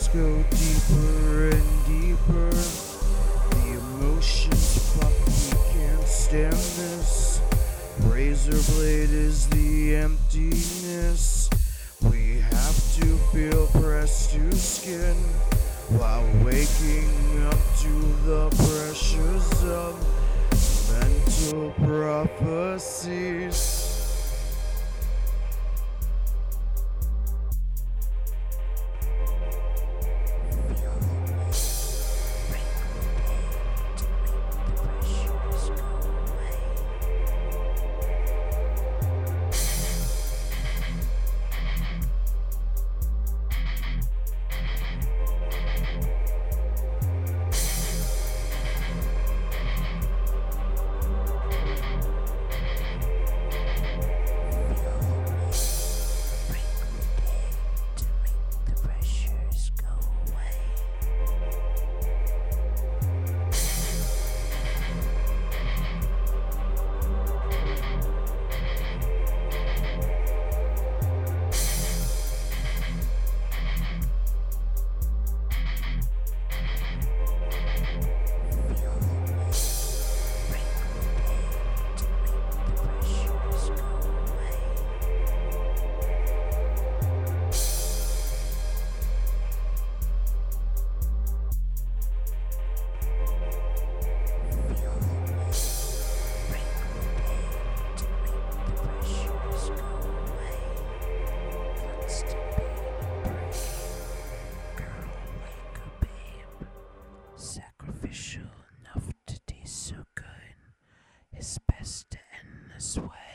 scars go deeper and deeper. The emotions fuck, we can't stand this. Razor blade is the emptiness. We have to feel pressed to skin while waking up to the pressures of mental prophecies. sweat.